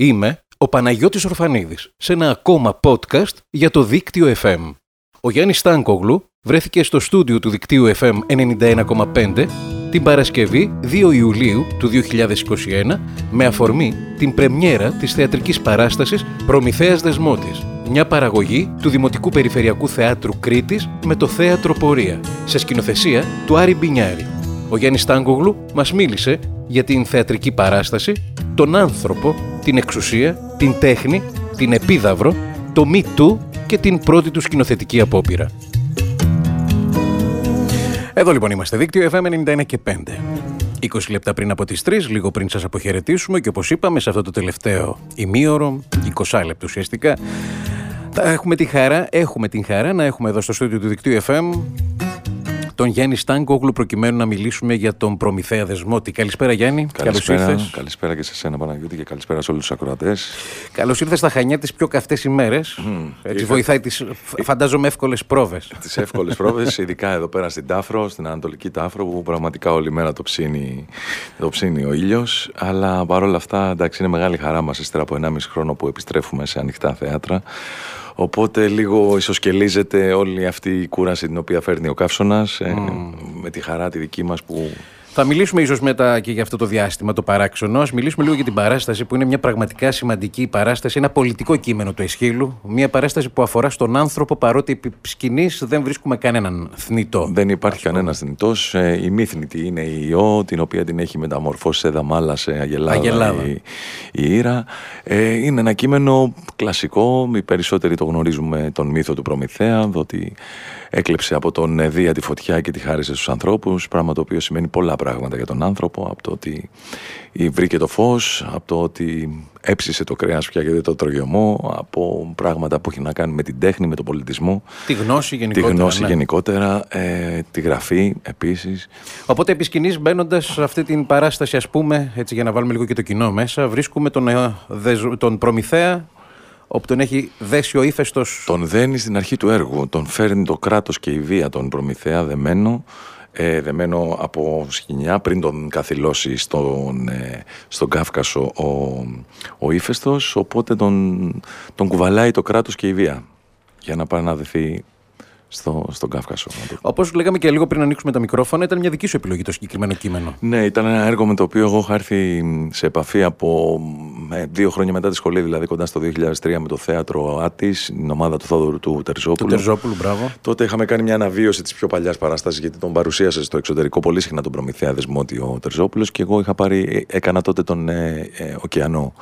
Είμαι ο Παναγιώτης Ορφανίδης σε ένα ακόμα podcast για το δίκτυο FM. Ο Γιάννης Στάνκογλου βρέθηκε στο στούντιο του δικτύου FM 91,5 την Παρασκευή 2 Ιουλίου του 2021 με αφορμή την πρεμιέρα της θεατρικής παράστασης Προμηθέας Δεσμότης, μια παραγωγή του Δημοτικού Περιφερειακού Θεάτρου Κρήτης με το Θέατρο Πορεία, σε σκηνοθεσία του Άρη Μπινιάρη. Ο Γιάννης Στάνκογλου μας μίλησε για την θεατρική παράσταση, τον άνθρωπο, την εξουσία, την τέχνη, την επίδαυρο, το Me Too και την πρώτη του σκηνοθετική απόπειρα. Εδώ λοιπόν είμαστε, δίκτυο FM 91 και 5. 20 λεπτά πριν από τις 3, λίγο πριν σας αποχαιρετήσουμε και όπως είπαμε σε αυτό το τελευταίο ημίωρο, 20 λεπτό ουσιαστικά, έχουμε την χαρά, έχουμε την χαρά να έχουμε εδώ στο στούντιο του δικτύου FM τον Γιάννη Στάνκογλου προκειμένου να μιλήσουμε για τον Προμηθέα Δεσμότη. Καλησπέρα Γιάννη. Καλησπέρα. Καλώς καλησπέρα και σε εσένα Παναγιώτη και καλησπέρα σε όλους τους ακροατές. Καλώς ήρθες στα Χανιά τις πιο καυτές ημέρες. Mm. Έτσι βοηθάει τις φαντάζομαι εύκολες πρόβες. Τις εύκολες πρόβες, ειδικά εδώ πέρα στην Τάφρο, στην Ανατολική Τάφρο που πραγματικά όλη μέρα το ψήνει, το ψήνει ο ήλιος. Αλλά παρόλα αυτά εντάξει είναι μεγάλη χαρά μας ύστερα από 1,5 χρόνο που επιστρέφουμε σε ανοιχτά θέατρα. Οπότε λίγο ισοσκελίζεται όλη αυτή η κούραση την οποία φέρνει ο καύσωνας ε, με τη χαρά τη δική μας που θα μιλήσουμε ίσως μετά και για αυτό το διάστημα, το παράξενο. Α μιλήσουμε λίγο για την παράσταση που είναι μια πραγματικά σημαντική παράσταση, ένα πολιτικό κείμενο του Εσχύλου. Μια παράσταση που αφορά στον άνθρωπο, παρότι επί σκηνής δεν βρίσκουμε κανέναν θνητό. Δεν υπάρχει κανένας θνητός. Ε, η μη θνητή είναι η ιό, την οποία την έχει μεταμορφώσει σε δαμάλα, σε αγελάδα, αγελάδα. Η, η Ήρα. Ε, είναι ένα κείμενο κλασικό. Οι περισσότεροι το γνωρίζουμε τον μύθο του Προμηθέα, ότι έκλεψε από τον Δία τη φωτιά και τη χάρισε στους ανθρώπους, πράγμα το οποίο σημαίνει πολλά πράγματα για τον άνθρωπο, από το ότι βρήκε το φως, από το ότι έψησε το κρέας πια γιατί το τρογιωμό, από πράγματα που έχει να κάνει με την τέχνη, με τον πολιτισμό. Τη γνώση γενικότερα. Τη γνώση ναι. γενικότερα, ε, τη γραφή επίσης. Οπότε επί σκηνής μπαίνοντας σε αυτή την παράσταση ας πούμε, έτσι για να βάλουμε λίγο και το κοινό μέσα, βρίσκουμε τον, ε, τον Προμηθέα όπου τον έχει δέσει ο ύφεστος. Τον δένει στην αρχή του έργου. Τον φέρνει το κράτος και η βία τον Προμηθέα δεμένο. Ε, δεμένο από σκηνιά πριν τον καθυλώσει στον, ε, στον Κάφκασο ο, ο ύφεστος οπότε τον, τον κουβαλάει το κράτος και η βία για να πάει να δεθεί στο, στον Κάφκασο. Όπως λέγαμε και λίγο πριν ανοίξουμε τα μικρόφωνα, ήταν μια δική σου επιλογή το συγκεκριμένο κείμενο. Ναι, ήταν ένα έργο με το οποίο εγώ είχα έρθει σε επαφή από ε, δύο χρόνια μετά τη σχολή, δηλαδή κοντά στο 2003 με το θέατρο Άτης, την ομάδα του Θόδωρου του Τερζόπουλου. Του Τερζόπουλου, μπράβο. Τότε είχαμε κάνει μια αναβίωση της πιο παλιάς παράστασης, γιατί τον παρουσίασε στο εξωτερικό πολύ συχνά τον προμηθέα Δεσμότη ο Τερζόπουλος και εγώ είχα πάρει, ε, έκανα τότε τον ε, ε, Οκεανό.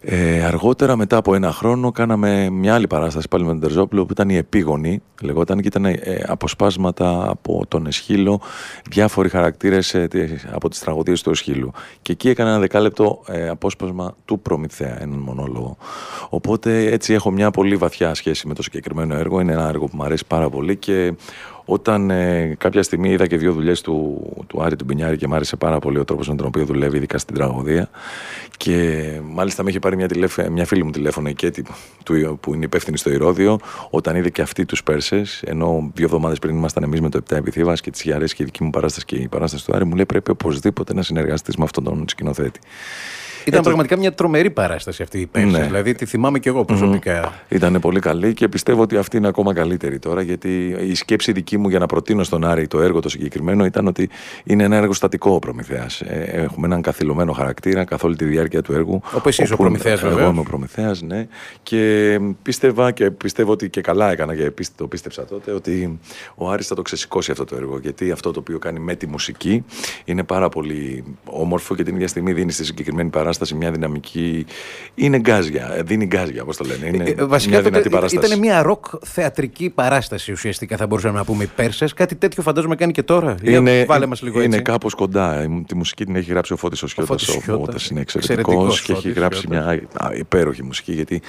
Ε, αργότερα, μετά από ένα χρόνο, κάναμε μια άλλη παράσταση πάλι με τον Τερζόπουλο που ήταν η Επίγονη, λεγόταν και ήταν ε, αποσπάσματα από τον Εσχύλο, διάφοροι χαρακτήρες ε, από τις τραγωδίες του Εσχύλου. Και εκεί έκανα ένα δεκάλεπτο ε, απόσπασμα του Προμηθέα, έναν μονόλογο. Οπότε έτσι έχω μια πολύ βαθιά σχέση με το συγκεκριμένο έργο. Είναι ένα έργο που μου αρέσει πάρα πολύ και όταν ε, κάποια στιγμή είδα και δύο δουλειές του, του Άρη του Μπινιάρη και μου άρεσε πάρα πολύ ο τρόπος με τον οποίο δουλεύει, ειδικά στην τραγωδία. Και μάλιστα με είχε πάρει μια, τηλέφε, μια φίλη μου τηλέφωνο, η Κέτη, του, που είναι υπεύθυνη στο Ηρόδιο, όταν είδε και αυτή τους Πέρσες, ενώ δύο εβδομάδες πριν ήμασταν εμείς με το 7 επιθύβας και τη Γιαρές και η δική μου παράσταση και η παράσταση του Άρη, μου λέει πρέπει οπωσδήποτε να συνεργαστείς με αυτόν τον σκηνοθέτη. Ήταν πραγματικά μια τρομερή παράσταση αυτή η πέρσι. Ναι. Δηλαδή τη θυμάμαι και εγώ προσωπικά. Mm. Ήταν πολύ καλή και πιστεύω ότι αυτή είναι ακόμα καλύτερη τώρα γιατί η σκέψη δική μου για να προτείνω στον Άρη το έργο το συγκεκριμένο ήταν ότι είναι ένα έργο στατικό ο Προμηθέας. Ε, έχουμε έναν καθυλωμένο χαρακτήρα καθ' όλη τη διάρκεια του έργου. Όπως είσαι ο Προμηθέας, βέβαια. Εγώ είμαι ο Προμηθέας, ναι. Και πίστευα και πιστεύω ότι και καλά έκανα και το πίστεψα τότε ότι ο Άρης θα το ξεσηκώσει αυτό το έργο. Γιατί αυτό το οποίο κάνει με τη μουσική είναι πάρα πολύ όμορφο και την ίδια στιγμή δίνει στη συγκεκριμένη παράσταση παράσταση μια δυναμική. Είναι γκάζια. Ε, δίνει γκάζια, όπως το λένε. Είναι ε, βασικά, μια δυνατή παράσταση. Ήταν μια ροκ θεατρική παράσταση ουσιαστικά, θα μπορούσαμε να πούμε οι Πέρσες. Κάτι τέτοιο φαντάζομαι κάνει και τώρα. Είναι, βάλε μας λίγο είναι κάπως κοντά. Τη μουσική την έχει γράψει ο Φώτης ο Σιώτας. Ο είναι εξαιρετικός και έχει γράψει μια υπέροχη μουσική. Γιατί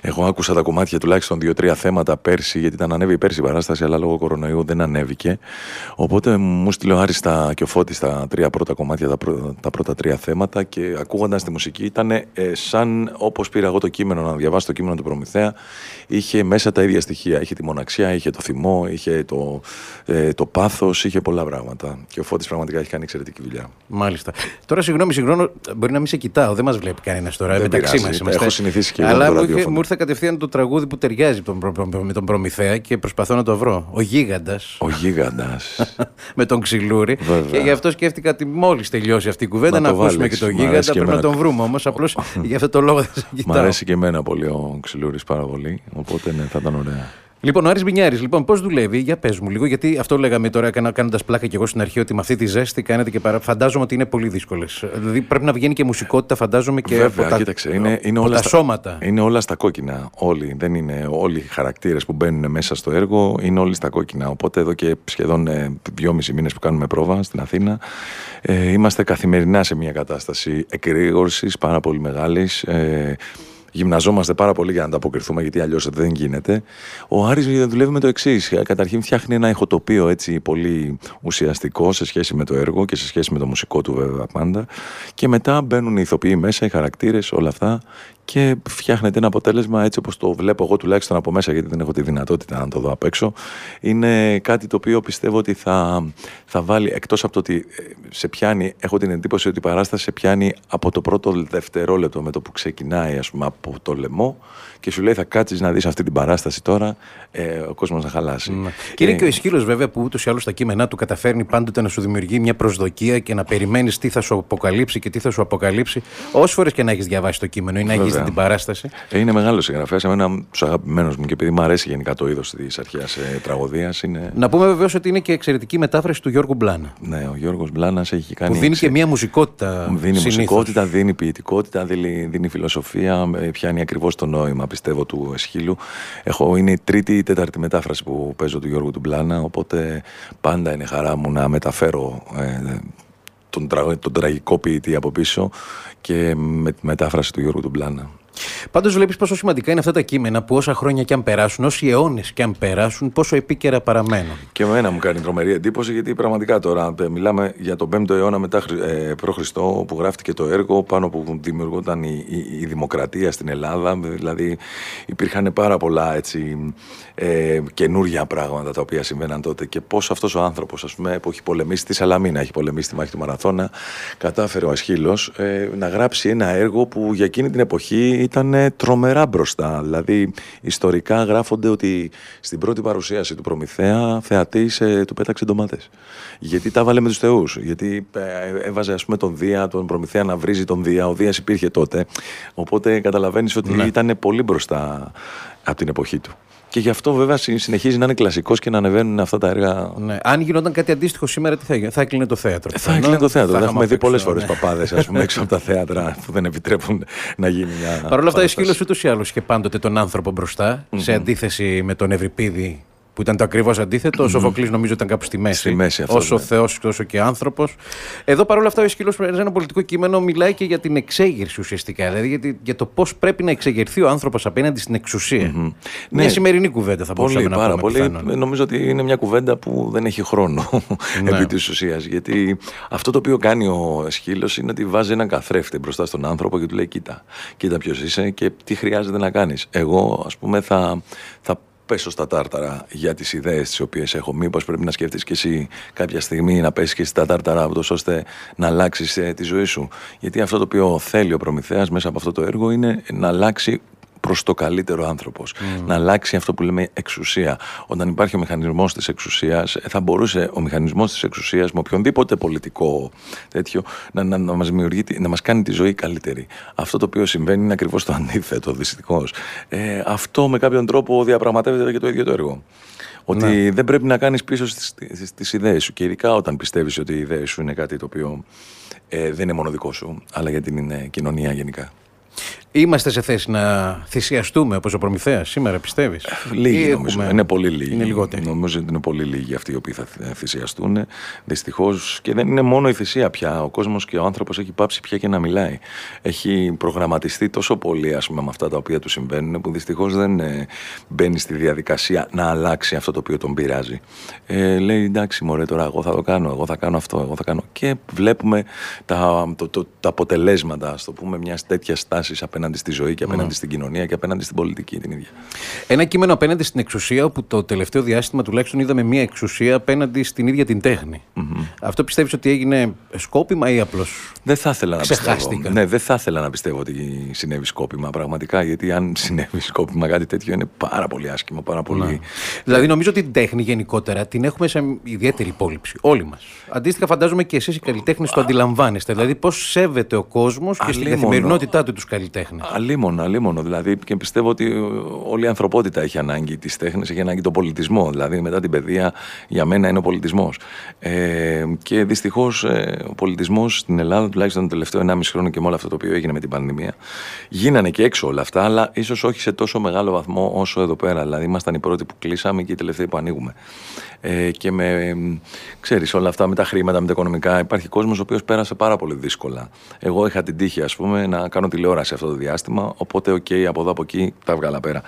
εγώ άκουσα τα κομμάτια τουλάχιστον δύο-τρία θέματα πέρσι, γιατί ήταν ανέβει η πέρσι η παράσταση, αλλά λόγω κορονοϊού δεν ανέβηκε. Οπότε μου στείλε ο Άριστα και ο Φώτης τα τρία πρώτα κομμάτια, τα, πρώτα τρία θέματα και ακούγοντας τη μουσική. Ήταν ε, σαν όπως πήρα εγώ το κείμενο να διαβάσω το κείμενο του Προμηθέα. Είχε μέσα τα ίδια στοιχεία. Είχε τη μοναξιά, είχε το θυμό, είχε το, ε, το πάθος, είχε πολλά πράγματα. Και ο Φώτης πραγματικά έχει κάνει εξαιρετική δουλειά. Μάλιστα. Τώρα, συγγνώμη, συγγνώμη, μπορεί να μην σε κοιτάω, δεν μας βλέπει κανένας τώρα. Δεν μεταξύ πειράζει, μας Έχω συνηθίσει και εγώ Αλλά το μου, είχε- ραδιόφωνο. μου ήρθε κατευθείαν το τραγούδι που ταιριάζει τον προ- προ- με τον Προμηθέα και προσπαθώ να το βρω. Ο Γίγαντας. Ο γίγαντας. με τον Ξυλούρη. Βέβαια. Και γι' αυτό σκέφτηκα ότι μόλις τελειώσει αυτή η κουβέντα Να να, το ακούσουμε βάλεις. και τον Μ' Γίγαντα. αρέσει και Πρέπει να εμένα. τον βρούμε όμως. Απλώς γι' αυτό το λόγο δεν σε Μ' κοιτάω. αρέσει και εμένα πολύ ο Ξυλούρης πάρα πολύ. Οπότε ναι, θα ήταν ωραία. Λοιπόν, ο Άρης Μπινιάρης, λοιπόν, πώς δουλεύει, για πες μου λίγο, γιατί αυτό λέγαμε τώρα, κάνοντας πλάκα και εγώ στην αρχή, ότι με αυτή τη ζέστη κάνετε και παρά. Φαντάζομαι ότι είναι πολύ δύσκολες. Δηλαδή πρέπει να βγαίνει και μουσικότητα, φαντάζομαι και Βέβαια, από τα, κοίταξε, είναι, είναι, από όλα τα στα, σώματα. είναι όλα στα κόκκινα. Όλοι, δεν είναι, όλοι οι χαρακτήρες που μπαίνουν μέσα στο έργο είναι όλοι στα κόκκινα. Οπότε εδώ και σχεδόν ε, δυόμισι μήνες που κάνουμε πρόβα στην Αθήνα, ε, είμαστε καθημερινά σε μια κατάσταση εκρήγορσης πάρα πολύ μεγάλης. Ε, Γυμναζόμαστε πάρα πολύ για να ανταποκριθούμε, γιατί αλλιώς δεν γίνεται. Ο Άρης δουλεύει με το εξής. Καταρχήν φτιάχνει ένα ηχοτοπίο έτσι πολύ ουσιαστικό σε σχέση με το έργο και σε σχέση με το μουσικό του βέβαια πάντα. Και μετά μπαίνουν οι ηθοποιοί μέσα, οι χαρακτήρες, όλα αυτά. Και φτιάχνεται ένα αποτέλεσμα έτσι όπως το βλέπω εγώ τουλάχιστον από μέσα, γιατί δεν έχω τη δυνατότητα να το δω απ' έξω. Είναι κάτι το οποίο πιστεύω ότι θα, θα βάλει, εκτός από το ότι ε, σε πιάνει, έχω την εντύπωση ότι η παράσταση σε πιάνει από το πρώτο δευτερόλεπτο με το που ξεκινάει, ας πούμε, από το λαιμό και σου λέει θα κάτσεις να δεις αυτή την παράσταση τώρα, ε, ο κόσμος να χαλάσει. Ναι. Και είναι Ε, και ο Ισχύλος, βέβαια, που ούτως ή άλλως στα κείμενά του καταφέρνει πάντοτε να σου δημιουργεί μια προσδοκία και να περιμένεις τι θα σου αποκαλύψει και τι θα σου αποκαλύψει. Όσες φορές και να έχεις διαβάσει το κείμενο ή να έχει Βέβαια. δει την παράσταση. Ε, Είναι μεγάλος συγγραφέας. Εμένα τους αγαπημένους μου και επειδή μου αρέσει γενικά το είδος της αρχαίας ε, τραγωδίας. Είναι... Να πούμε βεβαίως ότι είναι και εξαιρετική μετάφραση του Γιώργου Μπλάνα. Ναι, ο Γιώργος Μπλάνας έχει κάνει. Που δίνει εξε- και μια μουσικότητα. Δίνει συνήθως. μουσικότητα, δίνει ποιητικότητα, δίνει, δίνει φιλοσοφία, ε, πιάνει ακριβώς το νόημα πιστεύω του Εσχύλου. Έχω, είναι η τρίτη ή τέταρτη μετάφραση που παίζω του Γιώργου του Μπλάνα, οπότε πάντα είναι χαρά μου να μεταφέρω ε, τον, τρα- τον τραγικό ποιητή από πίσω και με τη μετάφραση του Γιώργου του Μπλάνα. Πάντως βλέπεις πόσο σημαντικά είναι αυτά τα κείμενα που όσα χρόνια κι αν περάσουν, όσοι αιώνες κι αν περάσουν, πόσο επίκαιρα παραμένουν. Και εμένα μου κάνει τρομερή εντύπωση γιατί πραγματικά τώρα ε, μιλάμε για τον 5ο αιώνα μετά Χρυ- ε, π.Χ. που γράφτηκε το έργο πάνω που δημιουργόταν η, η, η δημοκρατία στην Ελλάδα. Δηλαδή υπήρχαν πάρα πολλά έτσι, ε, καινούργια πράγματα τα οποία συμβαίναν τότε και πώς αυτός ο άνθρωπος ας πούμε, που έχει πολεμήσει τη Σαλαμίνα, έχει πολεμήσει τη μάχη του Μαραθώνα, κατάφερε ο Ασχήλος ε, να γράψει ένα έργο που για εκείνη την εποχή ήταν ε, τρομερά μπροστά. Δηλαδή ιστορικά γράφονται ότι στην πρώτη παρουσίαση του Προμηθέα θεατής ε, του πέταξε ντομάτες. Γιατί τα βάλε με τους θεούς. Γιατί ε, έβαζε ας πούμε τον Δία, τον Προμηθέα να βρίζει τον Δία. Ο Δίας υπήρχε τότε. Οπότε καταλαβαίνεις ότι ήταν πολύ μπροστά από την εποχή του. Και γι' αυτό βέβαια συ- συνεχίζει να είναι κλασικός και να ανεβαίνουν αυτά τα έργα Ναι. Αν γινόταν κάτι αντίστοιχο σήμερα, τι θα έγινε. Θα έκλεινε το θέατρο. Ε, θα πιθανόν. έκλεινε το θέατρο. Θα Θα είχαμε έχουμε δει απ' έξω, πολλέ φορές ναι. παπάδες ας πούμε, έξω από τα θέατρα που δεν επιτρέπουν να γίνει μια. Παρ' όλα αυτά, η παράσταση. Σκύλο ούτως ή άλλως είχε πάντοτε τον άνθρωπο μπροστά, σε αντίθεση με τον Ευρυπίδη που ήταν το ακριβώς αντίθετο. Ο Σοφοκλής νομίζω ήταν κάπου στη μέση. Στη μέση αυτός, όσο ναι. Θεός όσο και άνθρωπος. Εδώ παρόλα αυτά, ο Σκύλο σε ένα πολιτικό κείμενο μιλάει και για την εξέγερση ουσιαστικά. Δηλαδή για, τη- για το πώς πρέπει να εξεγερθεί ο άνθρωπος απέναντι στην εξουσία. Μια Ναι. σημερινή κουβέντα θα μπορούσαμε Πολύ, να πάρα πούμε. πολύ. πιθανόν. Νομίζω ότι είναι μια κουβέντα που δεν έχει χρόνο Ναι. επί της ουσίας. Γιατί αυτό το οποίο κάνει ο Σκύλο είναι ότι βάζει έναν καθρέφτη μπροστά στον άνθρωπο και του λέει: Κοίτα, κοίτα ποιος είσαι και τι χρειάζεται να κάνεις. Εγώ, ας πούμε, θα, θα πέσω στα τάρταρα για τις ιδέες τις οποίες έχω. Μήπως πρέπει να σκέφτεσαι και εσύ κάποια στιγμή να πέσεις και στα τάρταρα, ούτως ώστε να αλλάξεις τη ζωή σου. Γιατί αυτό το οποίο θέλει ο Προμηθέας μέσα από αυτό το έργο είναι να αλλάξει προς το καλύτερο άνθρωπος. Να αλλάξει αυτό που λέμε εξουσία. Όταν υπάρχει ο μηχανισμός της εξουσίας, ε, θα μπορούσε ο μηχανισμός της εξουσίας με οποιονδήποτε πολιτικό τέτοιο να, να, να, μας, δημιουργεί, τη- να μας κάνει τη ζωή καλύτερη. Αυτό το οποίο συμβαίνει είναι ακριβώς το αντίθετο, δυστυχώς. Ε, αυτό με κάποιον τρόπο διαπραγματεύεται και το ίδιο το έργο. Ότι δεν πρέπει να κάνεις πίσω στις, στις, στις ιδέες σου και ειδικά όταν πιστεύεις ότι οι ιδέες σου είναι κάτι το οποίο ε, δεν είναι μόνο δικό σου, αλλά για την ε, κοινωνία γενικά. Είμαστε σε θέση να θυσιαστούμε όπως ο Προμηθέας σήμερα, πιστεύεις; Λίγοι νομίζω. Έχουμε... Είναι πολύ λίγοι. Είναι λιγότεροι. Νομίζω ότι είναι πολύ λίγοι αυτοί οι οποίοι θα θυσιαστούν. Δυστυχώς και δεν είναι μόνο η θυσία πια. Ο κόσμος και ο άνθρωπος έχει πάψει πια και να μιλάει. Έχει προγραμματιστεί τόσο πολύ ας πούμε, με αυτά τα οποία του συμβαίνουν που δυστυχώς δεν ε, μπαίνει στη διαδικασία να αλλάξει αυτό το οποίο τον πειράζει. Ε, λέει εντάξει, μωρέ, τώρα εγώ θα το κάνω, εγώ θα κάνω αυτό, εγώ θα κάνω. Και βλέπουμε τα, το, το, τα αποτελέσματα, ας το πούμε, μιας τέτοιας στάση απέναντι στη ζωή και απέναντι mm. στην κοινωνία και απέναντι στην πολιτική την ίδια. Ένα κείμενο απέναντι στην εξουσία, όπου το τελευταίο διάστημα τουλάχιστον είδαμε μια εξουσία απέναντι στην ίδια την τέχνη. Mm-hmm. Αυτό πιστεύεις ότι έγινε σκόπιμα ή απλώς. Δεν θα ήθελα να πιστεύω. Ναι, δεν θα ήθελα να πιστεύω ότι συνέβη σκόπιμα πραγματικά, γιατί αν συνέβη σκόπιμα κάτι τέτοιο είναι πάρα πολύ άσχημο. Πάρα πολύ... Να. Δηλαδή, νομίζω ότι την τέχνη γενικότερα την έχουμε σε ιδιαίτερη υπόλοιψη. Όλοι μας. Αντίστοιχα, φαντάζομαι και εσείς οι καλλιτέχνες το αντιλαμβάνεστε. Δηλαδή, πώς σέβεται ο κόσμος και στην καθημερινότητά του τους καλλιτέχνες. Αλίμονο, αλίμονο. Δηλαδή, και πιστεύω ότι όλη η ανθρωπότητα έχει ανάγκη της τέχνης, έχει ανάγκη τον πολιτισμό. Δηλαδή, μετά την παιδεία, για μένα είναι ο πολιτισμός. Ε, και δυστυχώς ε, ο πολιτισμός στην Ελλάδα, τουλάχιστον το τελευταίο 1,5 χρόνο και με όλο αυτό το οποίο έγινε με την πανδημία, γίνανε και έξω όλα αυτά, αλλά ίσως όχι σε τόσο μεγάλο βαθμό όσο εδώ πέρα. Δηλαδή, ήμασταν οι πρώτοι που κλείσαμε και οι τελευταίοι που ανοίγουμε. Ε, και με, ξέρεις, όλα αυτά με τα χρήματα, με τα οικονομικά, υπάρχει κόσμος ο οποίος πέρασε πάρα πολύ δύσκολα. Εγώ είχα την τύχη, ας πούμε, να κάνω τηλεόραση αυτό το διάστημα, οπότε, OK, okay, από εδώ από εκεί τα 'βγαλα πέρα.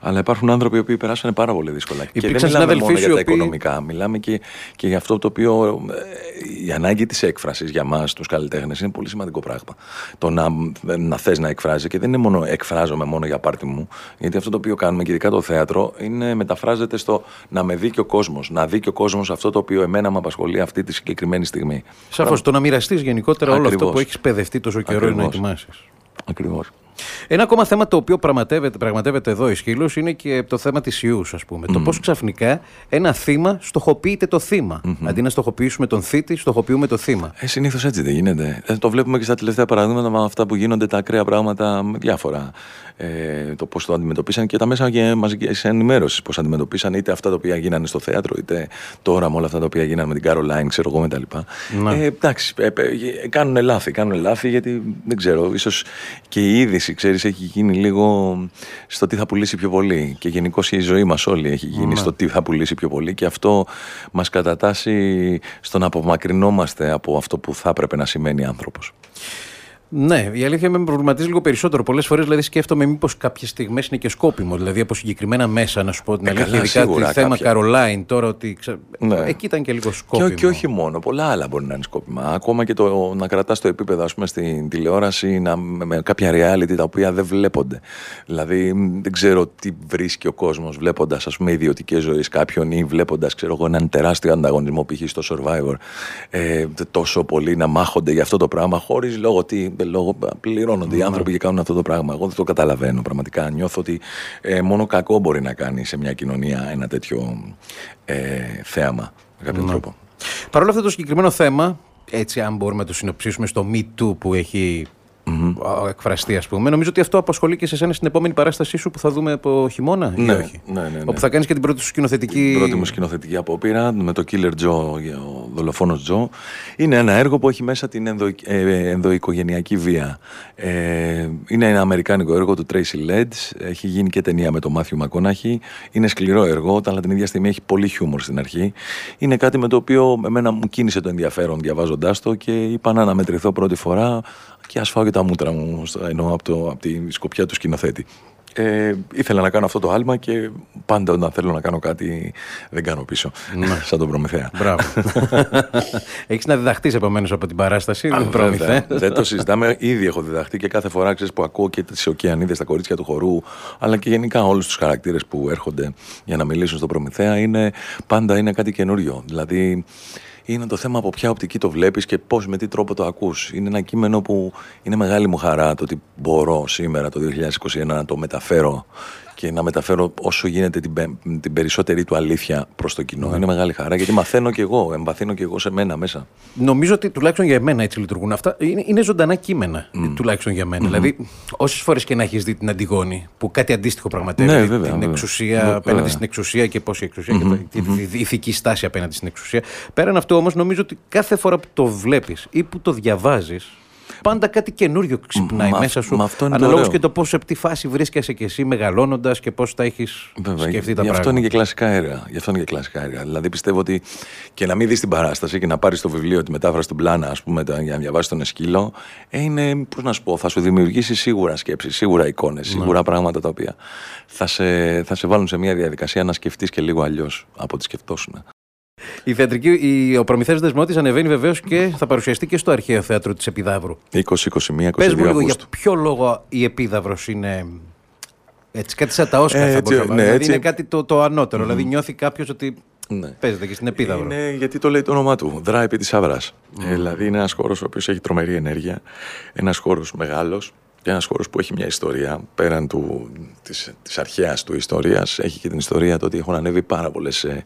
Αλλά υπάρχουν άνθρωποι οι οποίοι περάσανε πάρα πολύ δύσκολα. Υπήρξαν και δεν μιλάμε μόνο για τα οικονομικά, μιλάμε και, και για αυτό το οποίο ε, η ανάγκη της έκφρασης για μας, τους καλλιτέχνες, είναι πολύ σημαντικό πράγμα. Το να, να θες να εκφράζεις και δεν είναι μόνο εκφράζομαι μόνο για πάρτι μου, γιατί αυτό το οποίο κάνουμε και ειδικά το θέατρο είναι μεταφράζεται στο να με δει και ο κόσμος, να δει και ο κόσμος αυτό το οποίο εμένα με απασχολεί αυτή τη συγκεκριμένη στιγμή. Σαφώς, το να μοιραστείς γενικότερα όλο αυτό που έχεις παιδευτεί τόσο καιρό να ετοιμάσεις. Ακριβώ. Ένα ακόμα θέμα το οποίο πραγματεύεται, πραγματεύεται εδώ η Σκύλο είναι και το θέμα της ιούς, ας πούμε. Το πώς ξαφνικά ένα θύμα στοχοποιείται το θύμα. Mm-hmm. Αντί να στοχοποιήσουμε τον θήτη, στοχοποιούμε το θύμα. Ε, Συνήθως έτσι δεν γίνεται. Ε, το βλέπουμε και στα τελευταία παραδείγματα με αυτά που γίνονται τα ακραία πράγματα με διάφορα. Ε, το πώς το αντιμετωπίσαν και τα μέσα και μαζική ενημέρωσης. Πώς αντιμετωπίσαν είτε αυτά τα οποία γίνανε στο θέατρο, είτε τώρα με όλα αυτά τα οποία γίνανε με την Caroline, ξέρω εγώ κτλ. Ναι. Ε, εντάξει, ε, ε, κάνουν λάθη. Κάνουν λάθη γιατί δεν ξέρω, ίσως και η είδηση, ξέρεις, έχει γίνει λίγο στο τι θα πουλήσει πιο πολύ. Και γενικώ η ζωή μας όλη έχει γίνει ναι. στο τι θα πουλήσει πιο πολύ. Και αυτό μας κατατάσσει στο να απομακρυνόμαστε από αυτό που θα έπρεπε να σημαίνει άνθρωπος. Ναι, η αλήθεια με προβληματίζει λίγο περισσότερο. Πολλές φορές δηλαδή σκέφτομαι μήπως κάποιες στιγμές είναι και σκόπιμο. Δηλαδή από συγκεκριμένα μέσα, να σου πω την ε, αλήθεια. Ειδικά το θέμα Καρολάιν τώρα ότι. Ξε... Ναι. Εκεί ήταν και λίγο σκόπιμο. Και, και, όχι μόνο. Πολλά άλλα μπορεί να είναι σκόπιμα. Ακόμα και το να κρατάς το επίπεδο, ας πούμε, στην τηλεόραση να, με κάποια reality τα οποία δεν βλέπονται. Δηλαδή δεν ξέρω τι βρίσκει ο κόσμος βλέποντας, ας πούμε, ιδιωτικές ζωές κάποιον ή βλέποντας, ξέρω εγώ, έναν τεράστιο ανταγωνισμό π.χ. στο survivor. Ε, τόσο πολύ να μάχονται για αυτό το πράγμα χωρίς λόγο τι λόγω πληρώνονται οι άνθρωποι και κάνουν αυτό το πράγμα. Εγώ δεν το καταλαβαίνω πραγματικά. Νιώθω ότι ε, μόνο κακό μπορεί να κάνει σε μια κοινωνία ένα τέτοιο ε, θέαμα με κάποιον τρόπο. Παρ' όλα αυτό το συγκεκριμένο θέμα, έτσι αν μπορούμε να το συνοψίσουμε στο Me Too που έχει mm-hmm. εκφραστεί, ας πούμε. Νομίζω ότι αυτό απασχολεί και σε εσένα στην επόμενη παράστασή σου που θα δούμε από χειμώνα, ναι, ή όχι; Ναι, ναι, ναι. Όπου θα κάνεις και την πρώτη σου σκηνοθετική. Την πρώτη μου σκηνοθετική απόπειρα με το Killer Joe, ο δολοφόνος Joe. Είναι ένα έργο που έχει μέσα την ενδο, ε, ενδοοικογενειακή βία. Ε, είναι ένα αμερικάνικο έργο του Tracy Leds. Έχει γίνει και ταινία με τον Μάθιου Μακονάχη. Είναι σκληρό έργο, αλλά την ίδια στιγμή έχει πολύ χιούμορ στην αρχή. Είναι κάτι με το οποίο εμένα μου κίνησε το ενδιαφέρον διαβάζοντάς το και είπα να αναμετρηθώ πρώτη φορά και ας φάω και τα μούτρα μου ενώ από, το, από τη σκοπιά του σκηνοθέτη. Ε, ήθελα να κάνω αυτό το άλμα και πάντα όταν θέλω να κάνω κάτι δεν κάνω πίσω. Ναι. Σαν τον Προμηθέα. Μπράβο. Έχεις να διδαχτείς επομένως από την παράσταση. Α, Προμηθέα. δεν το συζητάμε. Ήδη έχω διδαχτεί και κάθε φορά ξέρεις, που ακούω και τις ωκεανίδες, τα κορίτσια του χορού, αλλά και γενικά όλους τους χαρακτήρες που έρχονται για να μιλήσουν στον Προμηθέα, είναι, πάντα είναι κάτι καινούριο. Δηλαδή, είναι το θέμα από ποια οπτική το βλέπεις και πώς, με τι τρόπο το ακούς. Είναι ένα κείμενο που είναι μεγάλη μου χαρά το ότι μπορώ σήμερα το 2021 να το μεταφέρω και να μεταφέρω όσο γίνεται την, την περισσότερη του αλήθεια προς το κοινό. Ναι. Είναι μεγάλη χαρά γιατί μαθαίνω κι εγώ, εμπαθύνω κι εγώ σε μένα μέσα. Νομίζω ότι τουλάχιστον για μένα έτσι λειτουργούν αυτά. Είναι, είναι ζωντανά κείμενα, mm. τουλάχιστον για μένα. Mm-hmm. Δηλαδή, όσες φορές και να έχεις δει την Αντιγόνη, που κάτι αντίστοιχο πραγματεύει. Ναι, βέβαια, την βέβαια. εξουσία βέβαια. απέναντι στην εξουσία και πώς η εξουσία mm-hmm. και η ηθική στάση απέναντι στην εξουσία. Πέραν αυτού όμως, νομίζω ότι κάθε φορά που το βλέπεις ή που το διαβάζεις, πάντα κάτι καινούριο ξυπνάει Μα- μέσα σου. μα αυτό είναι το Αναλόγως ωραίο. και το πώ σε τι φάση βρίσκεσαι κι εσύ μεγαλώνοντας και πώς τα έχεις Βέβαια, σκεφτεί τα γι' αυτό πράγματα. είναι και κλασικά έργα. Γι' αυτό είναι και κλασικά έργα. Δηλαδή πιστεύω ότι και να μην δεις την παράσταση και να πάρεις το βιβλίο τη μετάφραση του Πλάνα, ας πούμε, τα- για να διαβάσεις τον Εσκύλο, ε, είναι, πώς να σου πω, θα σου δημιουργήσει σίγουρα σκέψεις, σίγουρα εικόνες, σίγουρα πράγματα τα οποία θα σε, θα σε βάλουν σε μια διαδικασία να σκεφτείς και λίγο αλλιώς από ό,τι σκεφτόσουν. Η θεατρική, η, ο Προμηθέας Δεσμότης ανεβαίνει βεβαίως και θα παρουσιαστεί και στο αρχαίο θέατρο της Επιδαύρου. 20-21-22 Πες μου λίγο για Αυγούστου. ποιο λόγο η Επίδαυρος είναι. Έτσι, κάτι σαν τα Όσκαρ Ε, θα έτσι, μπορούσαμε. ναι, δηλαδή έτσι. είναι κάτι το, το ανώτερο. Δηλαδή νιώθει κάποιος ότι Ναι. παίζεται και στην Επίδαυρο. Είναι γιατί το λέει το όνομά του. Δρά επί της Άβρας. Ε, δηλαδή είναι ένας χώρος ο οποίος έχει τρομερή ενέργεια. Ένας χώρος μεγάλος και ένας χώρος που έχει μια ιστορία πέραν του, της, της αρχαίας του ιστορίας έχει και την ιστορία το ότι έχουν ανέβει πάρα πολλές ε,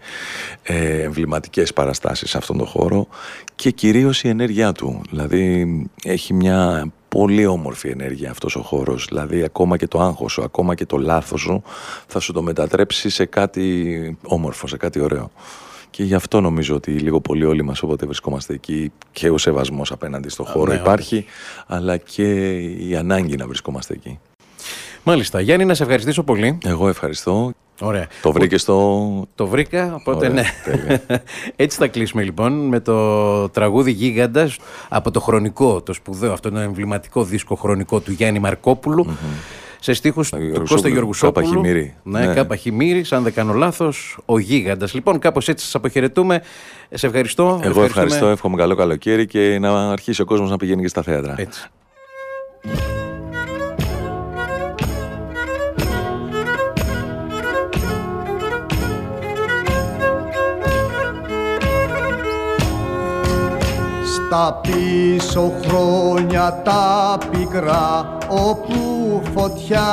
ε, εμβληματικές παραστάσεις σε αυτόν τον χώρο και κυρίως η ενέργειά του. Δηλαδή έχει μια πολύ όμορφη ενέργεια αυτός ο χώρος. Δηλαδή ακόμα και το άγχος σου, ακόμα και το λάθος σου θα σου το μετατρέψει σε κάτι όμορφο, σε κάτι ωραίο και γι' αυτό νομίζω ότι λίγο πολύ όλοι μας όποτε βρισκόμαστε εκεί και ο σεβασμός απέναντι στο χώρο ναι, υπάρχει, αλλά και η ανάγκη να βρισκόμαστε εκεί. Μάλιστα. Γιάννη, να σε ευχαριστήσω πολύ. Εγώ ευχαριστώ. Ωραία. Το βρήκες στο... Το βρήκα, οπότε Ωραία, ναι. τέλεια. Έτσι θα κλείσουμε λοιπόν με το τραγούδι Γίγαντας από το χρονικό, το σπουδαίο, αυτό είναι εμβληματικό δίσκο χρονικό του Γιάννη Μαρκόπουλου. Σε στίχους του Γεωργουσόπουλου, Κώστα Γεωργουσόπουλου. Κάπα Χιμήρη. Ναι, Ναι. Κάπα Χιμήρη, αν δεν κάνω λάθος, ο Γίγαντας. Λοιπόν, κάπως έτσι σας αποχαιρετούμε. Σε ευχαριστώ. Εγώ Ευχαριστούμε. ευχαριστώ, εύχομαι καλό καλοκαίρι και να αρχίσει ο κόσμος να πηγαίνει και στα θέατρα. Έτσι. Στα πίσω χρόνια τα πικρά όπου φωτιά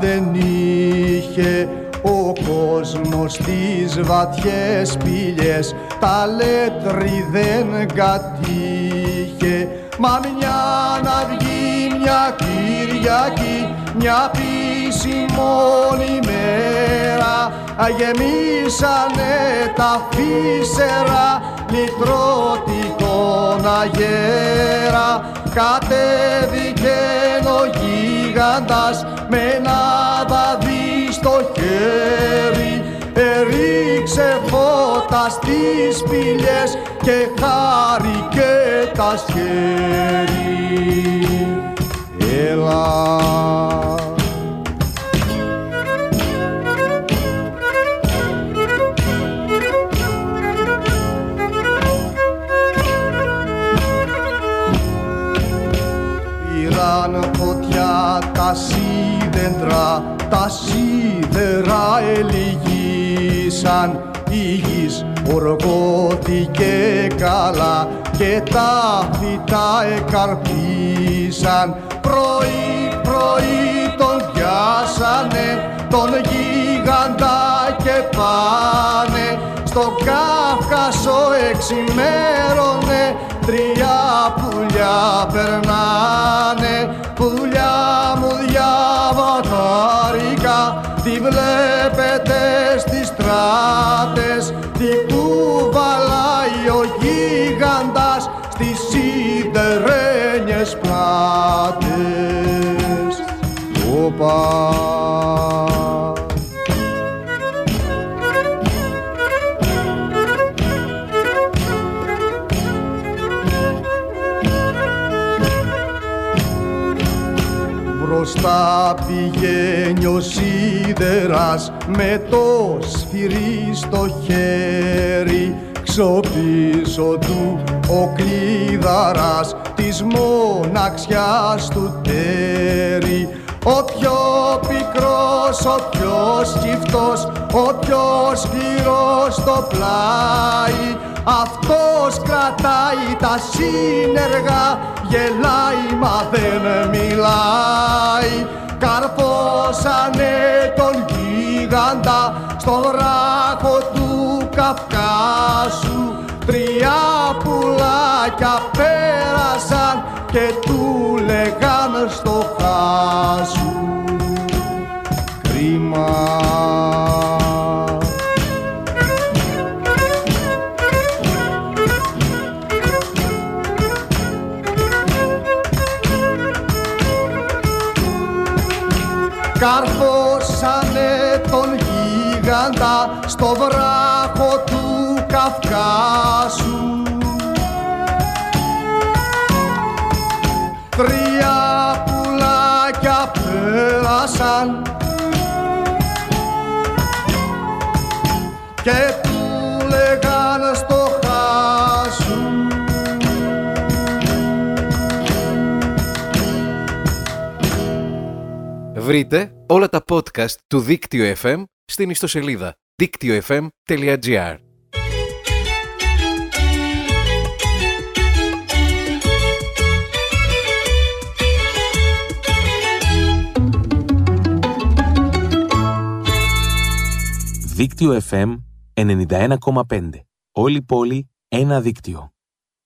δεν είχε. Ο κόσμος στις βαθιές πύλες τα λέτρι δεν κατήχε. Μα μια να βγει μια Κυριακή μια πίσιμη μέρα. Αγεμίσανε τα φύσερα λυτρωτικών αγέρα κατέβηκε ο γίγαντας με ένα δαδί στο χέρι. Ερίξε φώτα στις πύλες και χάρηκε τα σχέρι. Έλα τα σίδερα ελιγήσαν η γης οργώθηκε καλά και τα φυτά εκαρπίσαν πρωί πρωί τον πιάσανε τον γίγαντα και πάνε. Στο Κάφκασο εξημέρωνε τρία πουλιά περνάνε. Πουλιά μου διαβατάρικα τη βλέπετε στις στράτες τι κουβαλάει ο γίγαντας στις σιδερένιες πλάτες Οπα. Μπροστά πηγαίνει ο σίδερας με το σφυρί στο χέρι. Ξοπίσω του ο κλειδαράς της μοναξιάς του τέρι Ο πιο πικρός, ο πιο σκυφτός, ο πιο σκληρός στο πλάι αυτός κρατάει τα σύνεργα, γελάει μα δεν μιλάει. Καρφώσανε τον γίγαντα στον ράχο του Καυκάσου. Τρία πουλάκια πέρασαν και του λέγαν και του λέγαν στο χάσου. Βρείτε όλα τα podcast του Δίκτυο FM στην ιστοσελίδα δίκτυοfm.gr Δίκτυο FM 91,5. Όλη πόλη, ένα δίκτυο.